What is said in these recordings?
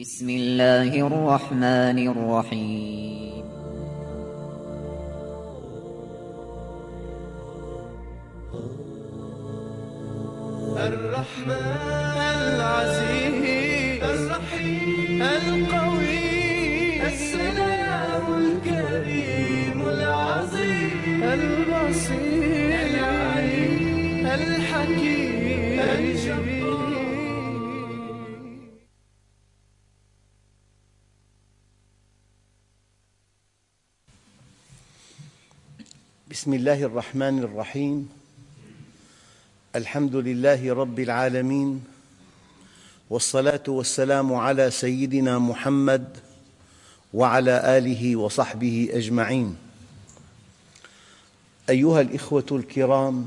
بسم الله الرحمن الرحيم. الرحمن العزيز الرحيم القوي بسم الله الرحمن الرحيم. الحمد لله رب العالمين. والصلاة والسلام على سيدنا محمد وعلى آله وصحبه أجمعين. أيها الإخوة الكرام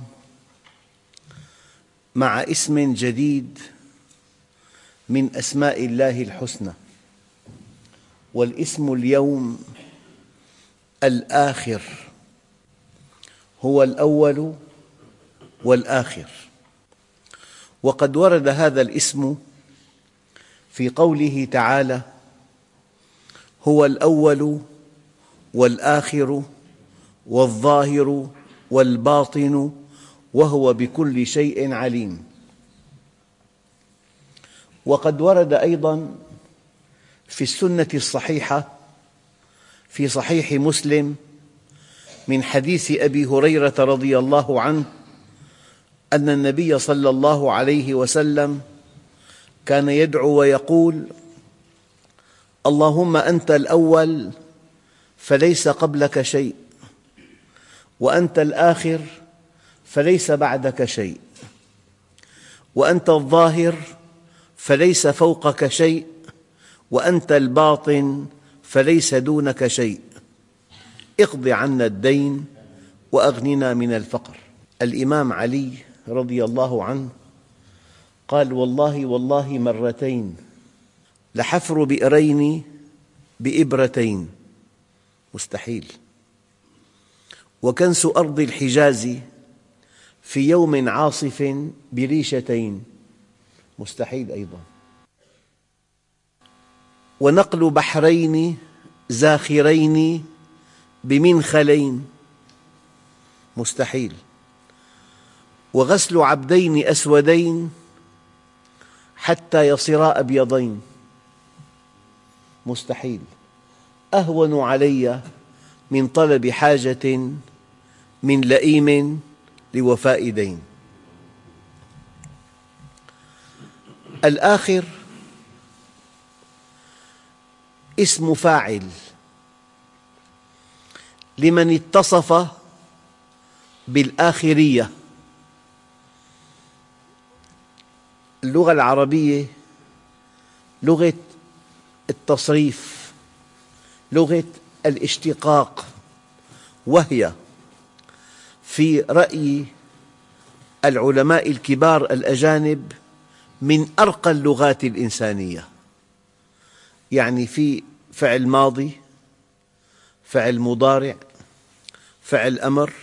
مع اسم جديد من أسماء الله الحسنى والاسم اليوم الآخر. هو الأول والآخر. وقد ورد هذا الاسم في قوله تعالى هو الأول والآخر والظاهر والباطن وهو بكل شيء عليم. وقد ورد أيضا في السنة الصحيحة في صحيح مسلم من حديث أبي هريرة رضي الله عنه أن النبي صلى الله عليه وسلم كان يدعو ويقول اللهم أنت الأول فليس قبلك شيء وأنت الآخر فليس بعدك شيء وأنت الظاهر فليس فوقك شيء وأنت الباطن فليس دونك شيء. اقض عنا الدين وأغننا من الفقر. الإمام علي رضي الله عنه قال والله والله مرتين لحفر بئرين بإبرتين. مستحيل. وكنس أرض الحجاز في يوم عاصف بريشتين. مستحيل أيضا. ونقل بحرين زاخرين بمنخلين. مستحيل. وغسل عبدين أسودين حتى يصيرا أبيضين. مستحيل. أهون علي من طلب حاجة من لئيم لوفاء دين. الآخر اسم فاعل. لمن اتصف بالآخرية. اللغة العربية لغة التصريف لغة الاشتقاق وهي في رأي العلماء الكبار الأجانب من أرقى اللغات الإنسانية. يعني في فعل ماضي فعل مضارع فعل أمر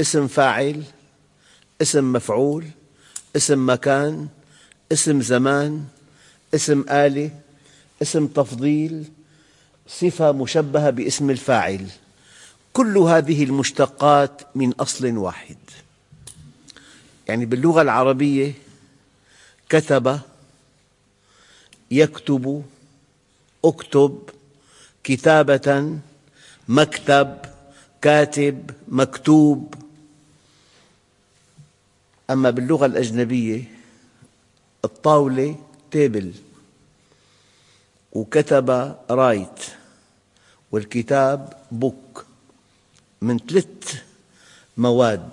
اسم فاعل اسم مفعول اسم مكان اسم زمان اسم آلة اسم تفضيل صفة مشبهة باسم الفاعل. كل هذه المشتقات من أصل واحد. يعني باللغة العربية كتب يكتب اكتب كتابة مكتب كاتب مكتوب. أما باللغة الأجنبية الطاولة table وكتب write. والكتاب book. من ثلاث مواد.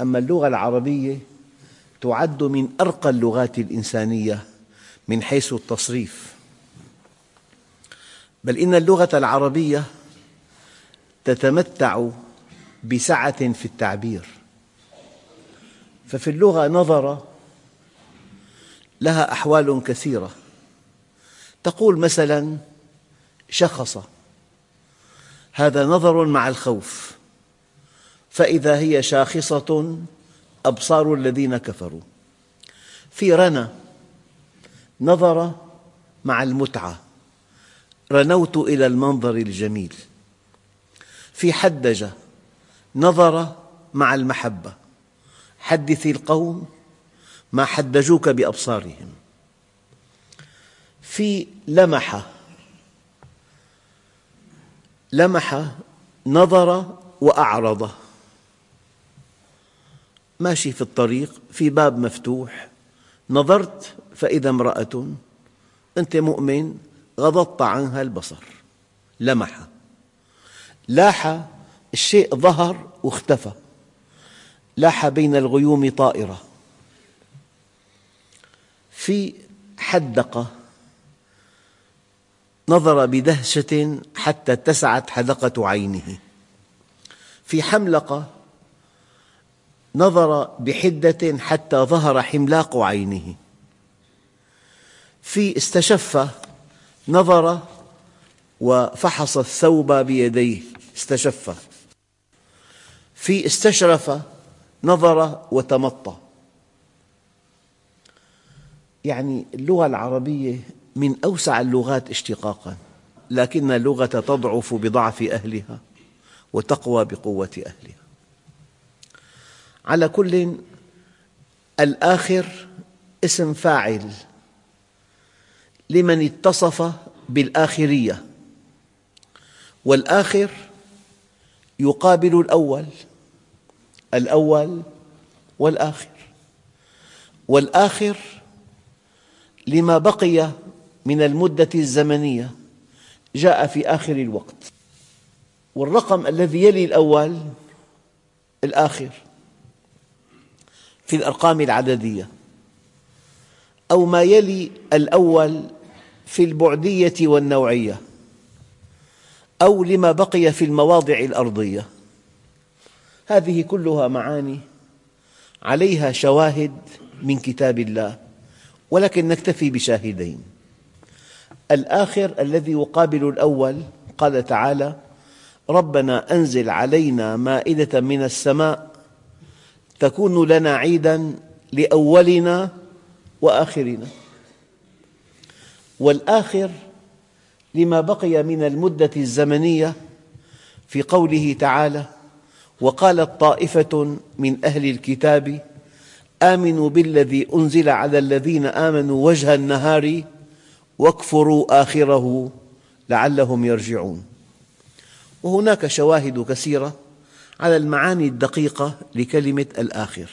أما اللغة العربية تعد من أرقى اللغات الإنسانية من حيث التصريف. بل إن اللغة العربية تتمتع بسعة في التعبير. ففي اللغة نظر لها أحوال كثيرة. تقول مثلا شخص هذا نظر مع الخوف فإذا هي شاخصة أبصار الذين كفروا. في رنا نظر مع المتعة رنوت إلى المنظر الجميل. في حدج نظر مع المحبة. حدث القوم ما حدجوك بأبصارهم. في لمح لمح نظر وأعرض. ماشي في الطريق في باب مفتوح. نظرت فإذا امرأة أنت مؤمن غضضت عنها البصر. لمح. لاح الشيء ظهر واختفى. لاح بين الغيوم طائرة. في حدق نظر بدهشة حتى اتسعت حدقة عينه. في حملقة. نظر بحدة حتى ظهر حملاق عينه. في استشف نظر وفحص الثوب بيديه استشف. في استشرف نظر وتمطى. يعني اللغة العربية من أوسع اللغات اشتقاقاً لكن اللغة تضعف بضعف أهلها وتقوى بقوة أهلها. على كل الآخر اسم فاعل لمن اتصف بالآخرية. والآخر يقابل الأول الأول والآخر. والآخر لما بقي من المدة الزمنية جاء في آخر الوقت. والرقم الذي يلي الأول الآخر في الأرقام العددية. أو ما يلي الأول في البعدية والنوعية. أو لما بقي في المواضع الأرضية. هذه كلها معاني عليها شواهد من كتاب الله ولكن نكتفي بشاهدين. الآخر الذي يقابل الأول قال تعالى ربنا أنزل علينا مائدة من السماء تكون لنا عيدا لأولنا وآخرنا. والآخر لما بقي من المدة الزمنية في قوله تعالى وقالت طائفة من أهل الكتاب آمنوا بالذي أنزل على الذين آمنوا وجه النهار واكفروا آخره لعلهم يرجعون. وهناك شواهد كثيرة على المعاني الدقيقة لكلمة الآخر.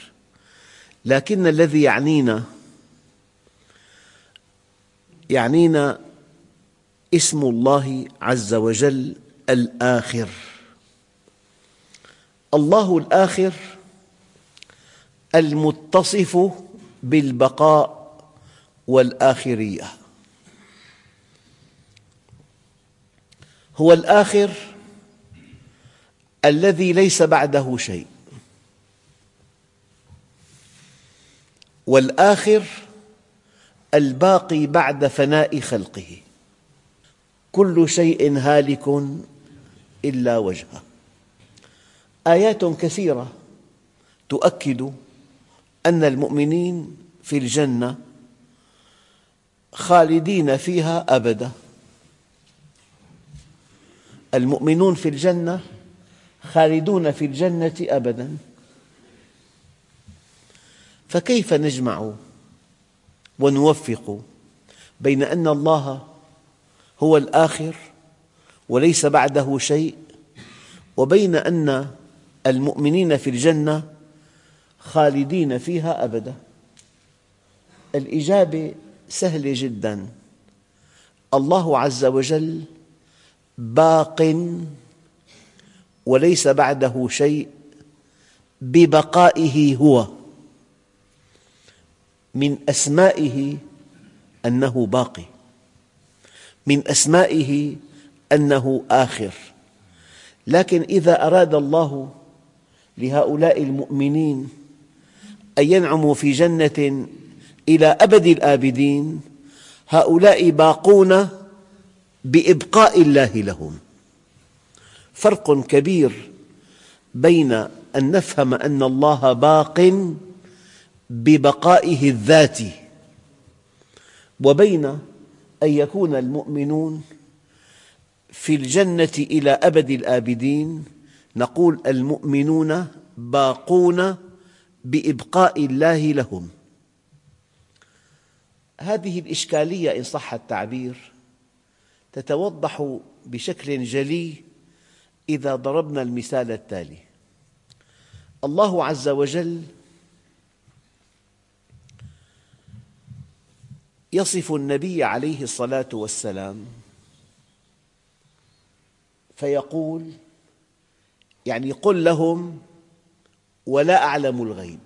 لكن الذي يعنينا يعنينا اسم الله عز وجل الآخر. الله الآخر المتصف بالبقاء والآخرية. هو الآخر الذي ليس بعده شيء. والآخر الباقي بعد فناء خلقه. كل شيء هالك إلا وجهه. آيات كثيرة تؤكد أن المؤمنين في الجنة خالدين فيها أبدا. المؤمنون في الجنة خالدون في الجنة أبدا. فكيف نجمع ونوفق بين أن الله هو الآخر وليس بعده شيء. وبين أن المؤمنين في الجنة خالدين فيها أبدا. الإجابة سهلة جدا. الله عز وجل باق وليس بعده شيء ببقائه هو. من أسمائه أنه باقي. من أسمائه أنه آخر. لكن إذا أراد الله لهؤلاء المؤمنين أن ينعموا في جنة إلى أبد الآبدين هؤلاء باقون بإبقاء الله لهم. فرق كبير بين أن نفهم أن الله باق ببقائه الذاتي وبين أن يكون المؤمنون في الجنة إلى أبد الآبدين. نقول المؤمنون باقون بإبقاء الله لهم. هذه الإشكالية إن صح التعبير تتوضح بشكل جلي إذا ضربنا المثال التالي. الله عز وجل يصف النبي عليه الصلاة والسلام فيقول يعني قل لهم ولا أعلم الغيب.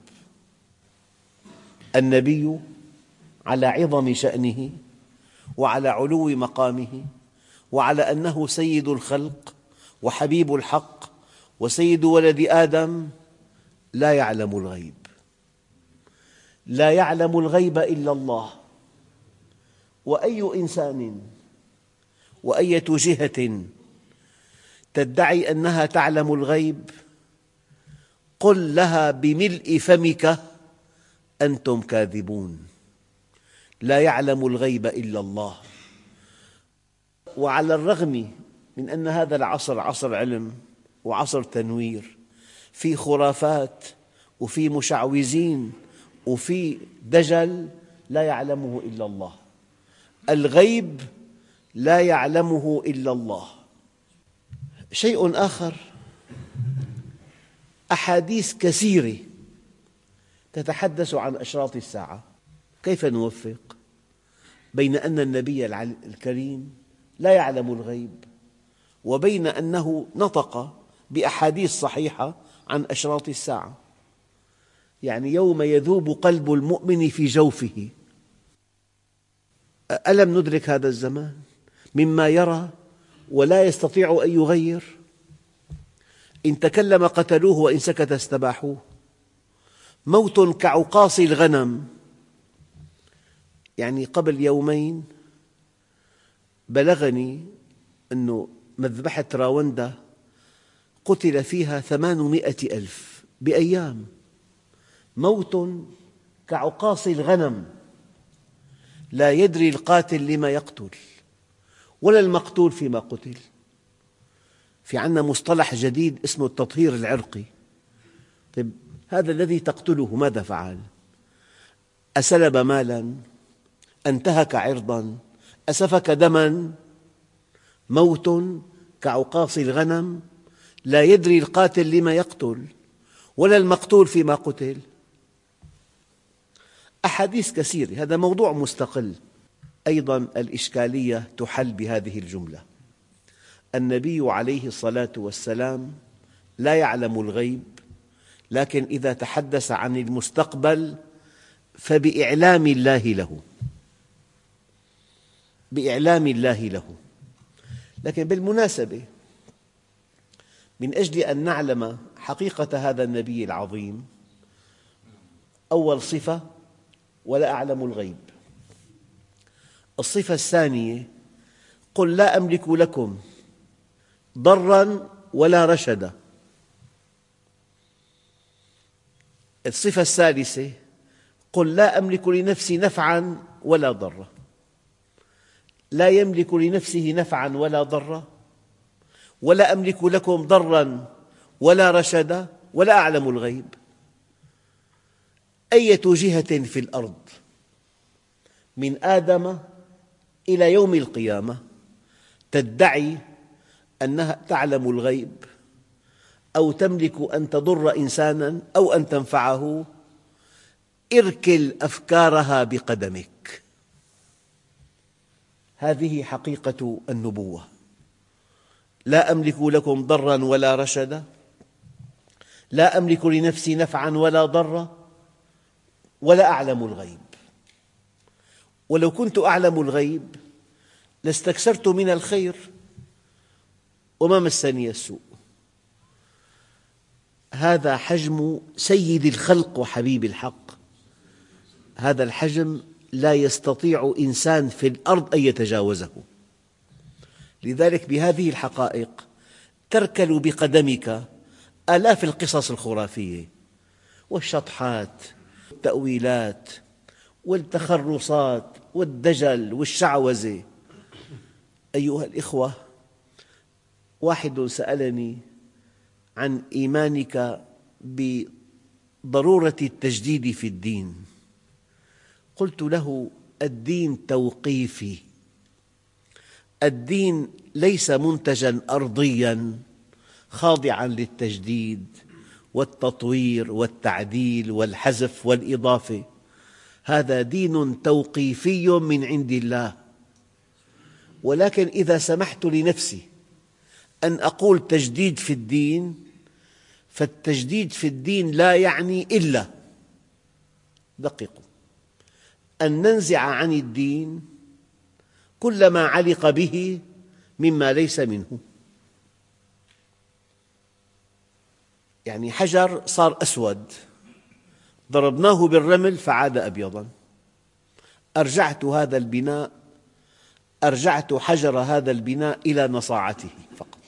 النبي على عظم شأنه وعلى علو مقامه وعلى أنه سيد الخلق وحبيب الحق وسيد ولد آدم لا يعلم الغيب. لا يعلم الغيب إلا الله. وأي إنسان وأية جهة تدعي أنها تعلم الغيب قل لها بملء فمك أنتم كاذبون. لا يعلم الغيب إلا الله. وعلى الرغم من أن هذا العصر عصر علم وعصر تنوير في خرافات وفي مشعوذين وفي دجل لا يعلمه إلا الله. الغيب لا يعلمه إلا الله. شيء آخر أحاديث كثيرة تتحدث عن أشراط الساعة. كيف نوفق بين أن النبي الكريم لا يعلم الغيب وبين أنه نطق بأحاديث صحيحة عن أشراط الساعة؟ يعني يوم يذوب قلب المؤمن في جوفه. ألم ندرك هذا الزمان؟ مما يرى ولا يستطيع أن يغير. إن تكلم قتلوه وإن سكت استباحوه. موت كعقاص الغنم. يعني قبل يومين بلغني أن مذبحة راوندا قتل فيها ثمانمائة ألف بأيام. موت كعقاص الغنم. لا يدري القاتل لما يقتل ولا المقتول فيما قتل. في عندنا مصطلح جديد اسمه التطهير العرقي. طيب هذا الذي تقتله ماذا فعل؟ أسلب مالا أنتهك عرضا أسفك دما. موت كعقاص الغنم لا يدري القاتل لما يقتل ولا المقتول فيما قتل. أحاديث كثيرة. هذا موضوع مستقل. أيضا الإشكالية تحل بهذه الجملة. النبي عليه الصلاة والسلام لا يعلم الغيب لكن إذا تحدث عن المستقبل فبإعلام الله له. بإعلام الله له. لكن بالمناسبة من أجل أن نعلم حقيقة هذا النبي العظيم أول صفة ولا أعلم الغيب. الصفة الثانية قل لا أملك لكم ضرا ولا رشدا. الصفة الثالثة قل لا أملك لنفسي نفعا ولا ضرا. لا يملك لنفسه نفعا ولا ضرا. ولا أملك لكم ضرا ولا رشدا. ولا أعلم الغيب. أية جهة في الأرض؟ من آدم إلى يوم القيامة تدعي أنها تعلم الغيب أو تملك أن تضر إنسانا أو أن تنفعه؟ اركل أفكارها بقدمك. هذه حقيقة النبوة. لا أملك لكم ضرا ولا رشدا. لا أملك لنفسي نفعا ولا ضرا. ولا أعلم الغيب. ولو كنت أعلم الغيب لاستكثرت من الخير وما مسني السوء. هذا حجم سيد الخلق وحبيب الحق. هذا الحجم لا يستطيع إنسان في الأرض أن يتجاوزه. لذلك بهذه الحقائق تركل بقدمك آلاف القصص الخرافية والشطحات والتأويلات والتخرصات والدجل والشعوذة. أيها الإخوة واحد سألني عن إيمانك بضرورة التجديد في الدين. قلت له الدين توقيفي. الدين ليس منتجا أرضيا خاضعا للتجديد. والتطوير والتعديل والحذف والإضافة. هذا دين توقيفي من عند الله. ولكن إذا سمحت لنفسي أن أقول تجديد في الدين فالتجديد في الدين لا يعني إلا دققوا أن ننزع عن الدين كل ما علق به مما ليس منه. يعني حجر صار أسود. ضربناه بالرمل فعاد أبيضا. أرجعت هذا البناء أرجعت حجر هذا البناء إلى نصاعته فقط.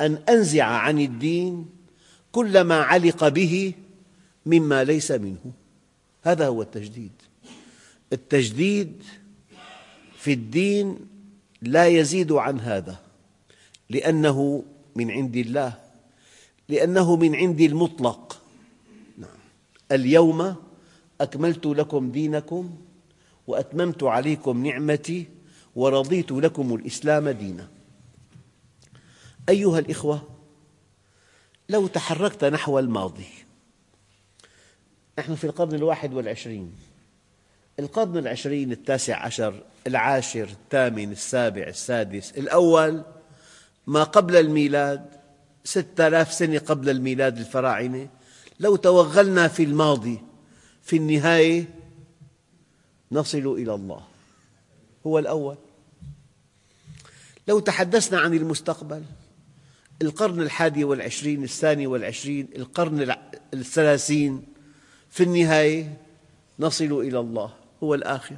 أن أنزع عن الدين كل ما علق به مما ليس منه. هذا هو التجديد. التجديد في الدين لا يزيد عن هذا لأنه من عند الله. لأنه من عند المطلق. نعم. اليوم أكملت لكم دينكم وأتممت عليكم نعمتي ورضيت لكم الإسلام دينا. أيها الإخوة لو تحركت نحو الماضي نحن في القرن الواحد والعشرين. القرن العشرين التاسع عشر العاشر الثامن السابع السادس الأول ما قبل الميلاد ستة آلاف سنة قبل الميلاد الفراعنة. لو توغلنا في الماضي في النهاية نصل إلى الله. هو الأول. لو تحدثنا عن المستقبل القرن الحادي والعشرين الثاني والعشرين القرن الثلاثين في النهاية نصل إلى الله. هو الآخر.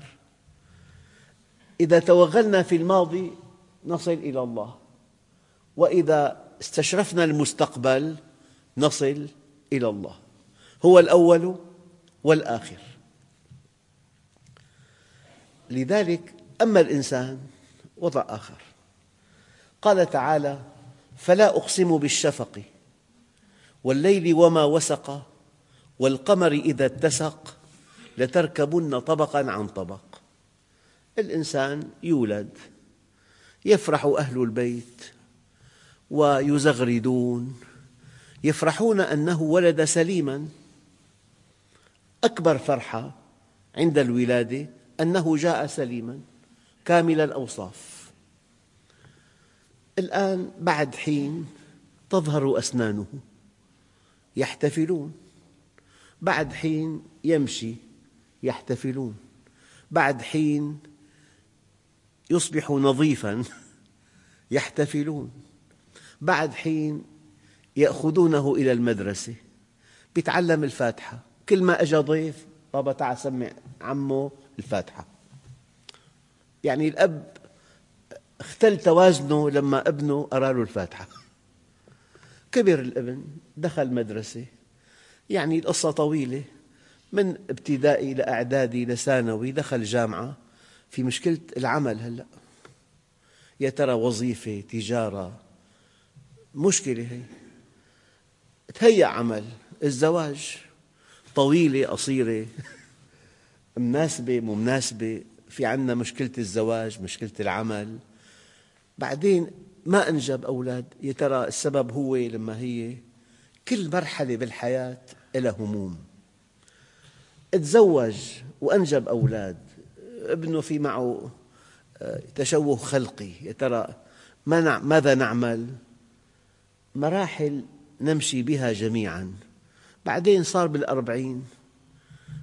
إذا توغلنا في الماضي نصل إلى الله. وإذا استشرفنا المستقبل نصل إلى الله. هو الأول والآخر. لذلك أما الإنسان وضع آخر. قال تعالى فلا أقسم بالشفق والليل وما وسق والقمر إذا اتسق لتركبن طبقا عن طبق. الإنسان يولد يفرح أهل البيت ويزغردون. يفرحون أنه ولد سليما. أكبر فرحة عند الولادة أنه جاء سليما كامل الأوصاف. الآن بعد حين تظهر أسنانه. يحتفلون. بعد حين يمشي يحتفلون. بعد حين يصبح نظيفا يحتفلون. بعد حين يأخذونه إلى المدرسة يتعلم الفاتحة. كل ما أجا ضيف بابا تعال سمع عمه الفاتحة. يعني الأب اختل توازنه لما ابنه قرأ له الفاتحة. كبر الابن دخل مدرسة. يعني القصة طويلة. من ابتدائي لإعدادي لثانوي دخل جامعة. في مشكلة العمل هلأ. يا ترى وظيفة تجارة مشكلة هي. تهيأ عمل. الزواج طويلة قصيرة مناسبة مو مناسبة. في عنا مشكلة الزواج مشكلة العمل. بعدين ما أنجب أولاد. يا ترى السبب هو لما هي كل مرحلة بالحياة لها هموم. تزوج وأنجب أولاد. ابنه في معه آه، تشوه خلقي. يا ترى ماذا نعمل؟ مراحل نمشي بها جميعا. بعدين صار بالأربعين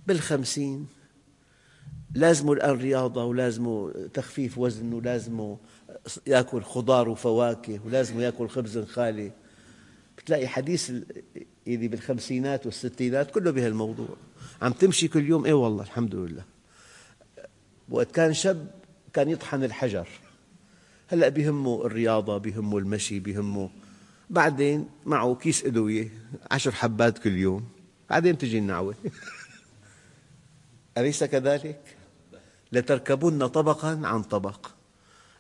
بالخمسين. لازمه الآن رياضة ولازمه تخفيف وزن ولازمه يأكل خضار وفواكه ولازمه يأكل خبز خالي. بتلاقي حديث اللي بالخمسينات والستينات كله بهالموضوع عم تمشي كل يوم؟ اي والله الحمد لله. وقت كان شاب كان يطحن الحجر. هلأ بهمه الرياضة بهمه المشي بهمه بعدين معه كيس أدوية عشر حبات كل يوم. بعدين تجي النعوة. أليس كذلك؟ لتركبن طبقا عن طبق.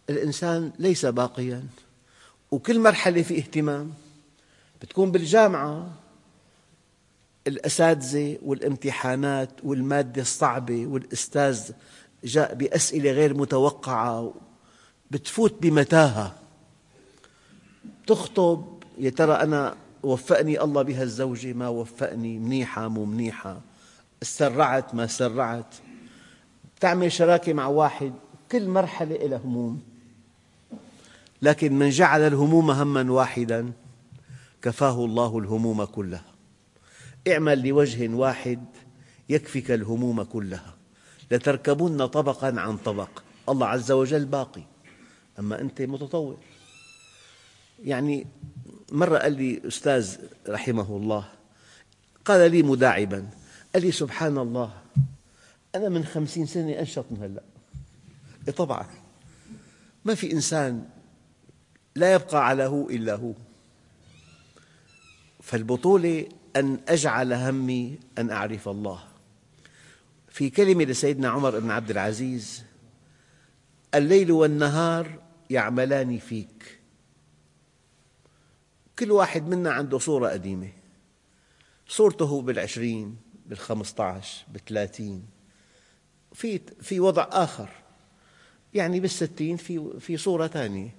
الإنسان ليس باقيا. وكل مرحلة في اهتمام. بتكون بالجامعة. الأساتذة والامتحانات والمادة الصعبة والأستاذ جاء بأسئلة غير متوقعة. بتفوت بمتاهة. تخطب يا ترى أنا وفقني الله بهالزوجة ما وفقني؟ منيحة مو منيحة؟ سرعت ما سرعت؟ تعمل شراكة مع واحد كل مرحلة لها هموم. لكن من جعل الهموم هما واحدا كفاه الله الهموم كلها. اعمل لوجه واحد يكفك الهموم كلها. لتركبن طبقا عن طبق. الله عز وجل باقي. أما أنت متطور. يعني مرة قال لي أستاذ رحمه الله قال لي مداعبا قال لي سبحان الله أنا من خمسين سنة أنشط من هلأ. إيه طبعا. ما في إنسان لا يبقى على هو إلا هو. فالبطولة أن أجعل همي أن أعرف الله. في كلمة لسيدنا عمر بن عبد العزيز الليل والنهار يعملان فيك. كل واحد منا عنده صورة قديمة. صورته بالعشرين بالخمسة عشر بالثلاثين. في في وضع آخر. يعني بالستين في في صورة ثانية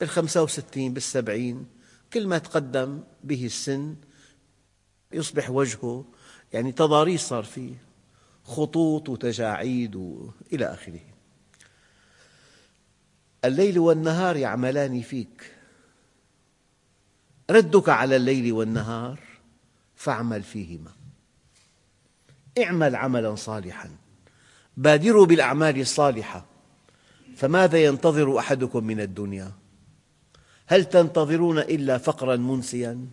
بالخمسة وستين بالسبعين. كل ما تقدم به السن يصبح وجهه. يعني تضاريس صار فيه. خطوط وتجاعيد إلى آخره. الليل والنهار يعملان فيك. ردك على الليل والنهار فاعمل فيهما. اعمل عملا صالحا. بادروا بالأعمال الصالحة. فماذا ينتظر أحدكم من الدنيا؟ هل تنتظرون إلا فقرا منسيا؟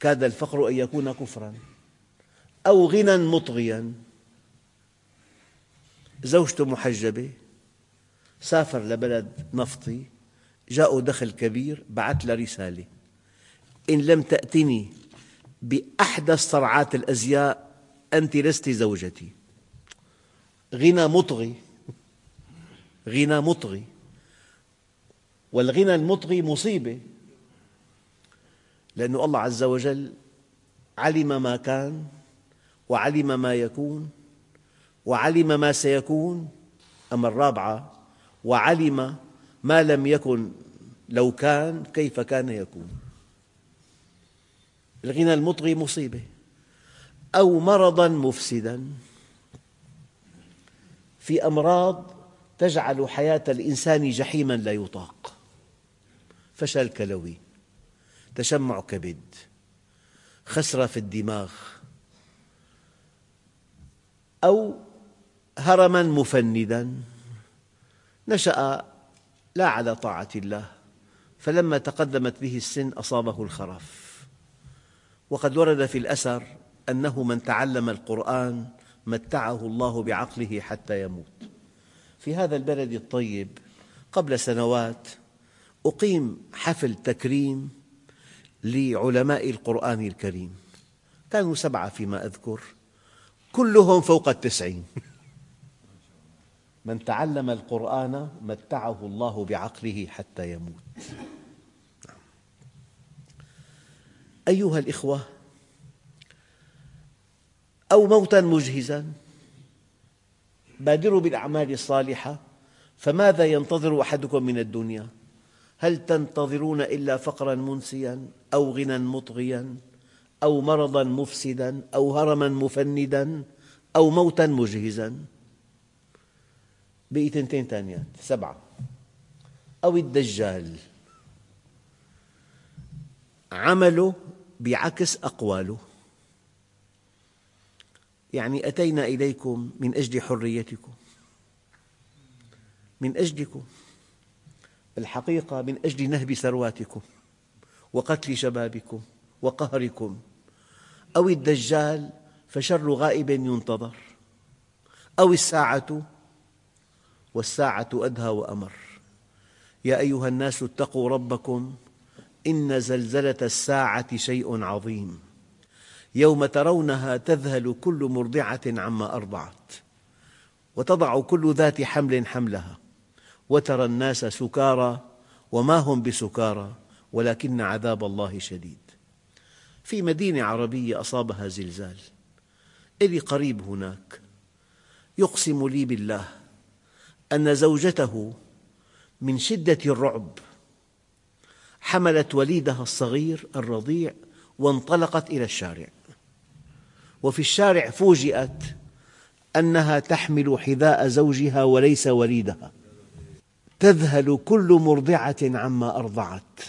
كاد الفقر أن يكون كفرا أو غنى مطغيا. زوجته محجبة سافر لبلد نفطي جاءه دخل كبير بعث له رسالة. إن لم تأتني بأحدث صرعات الأزياء أنت لست زوجتي. غنى مطغي. غنى مطغي. والغنى المطغي مصيبة. لأن الله عز وجل علم ما كان وعلم ما يكون وعلم ما سيكون أما الرابعة وعلم ما لم يكن لو كان كيف كان يكون. الغنى المطغي مصيبة أو مرضا مفسدا. في أمراض تجعل حياة الإنسان جحيما لا يطاق. فشل كلوي تشمع كبد خسرة في الدماغ أو هرما مفندا. نشأ لا على طاعة الله. فلما تقدمت به السن أصابه الخرف. وقد ورد في الأثر أنه من تعلم القرآن متعه الله بعقله حتى يموت. في هذا البلد الطيب قبل سنوات أقيم حفل تكريم لعلماء القرآن الكريم. كانوا سبعة فيما أذكر كلهم فوق التسعين. من تعلم القرآن متعه الله بعقله حتى يموت. أيها الإخوة أو موتا مجهزا بادروا بالأعمال الصالحة فماذا ينتظر أحدكم من الدنيا؟ هل تنتظرون إلا فقرا منسيا أو غنى مطغيا أو مرضا مفسدا أو هرما مفندا أو موتا مجهزا؟ بقي تنتين ثانيات سبعة. أو الدجال. عمله بعكس أقواله. يعني أتينا إليكم من أجل حريتكم. من أجلكم. الحقيقة من أجل نهب ثرواتكم وقتل شبابكم وقهركم. أو الدجال فشر غائب ينتظر. أو الساعة والساعة أدهى وأمر. يا أيها الناس اتقوا ربكم إن زلزلة الساعة شيء عظيم. يوم ترونها تذهل كل مرضعة عما أرضعت. وتضع كل ذات حمل حملها. وترى الناس سكارى وما هم بسكارى ولكن عذاب الله شديد. في مدينة عربية أصابها زلزال. إلي قريب هناك. يقسم لي بالله أن زوجته من شدة الرعب حملت وليدها الصغير الرضيع وانطلقت إلى الشارع. وفي الشارع فوجئت أنها تحمل حذاء زوجها وليس وليدها. تذهل كل مرضعة عما أرضعت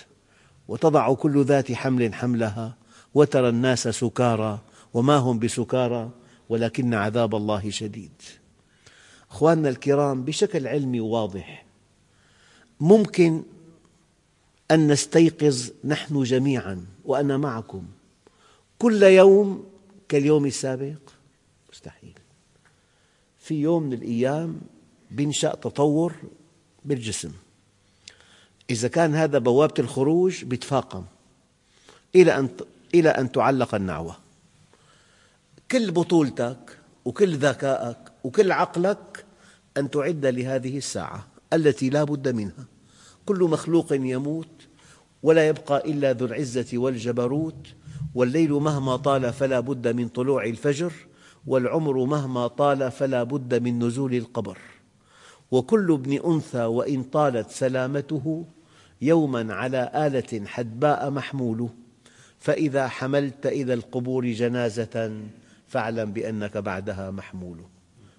وتضع كل ذات حمل حملها وترى الناس سكارى وما هم بسكارى ولكن عذاب الله شديد. أخواننا الكرام بشكل علمي واضح ممكن أن نستيقظ نحن جميعا وأنا معكم كل يوم كاليوم السابق؟ مستحيل. في يوم من الأيام ينشأ تطور بالجسم. إذا كان هذا بوابة الخروج يتفاقم إلى أن إلى أن تعلق النعوة. كل بطولتك وكل ذكائك وكل عقلك أن تعد لهذه الساعة التي لا بد منها. كل مخلوق يموت ولا يبقى إلا ذو العزة والجبروت والليل مهما طال فلا بد من طلوع الفجر والعمر مهما طال فلا بد من نزول القبر. وكل ابن أنثى وإن طالت سلامته يوما على آلة حدباء محمول فإذا حملت إلى القبور جنازة فاعلم بأنك بعدها محمول.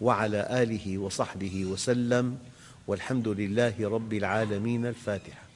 وعلى آله وصحبه وسلم والحمد لله رب العالمين الفاتحة.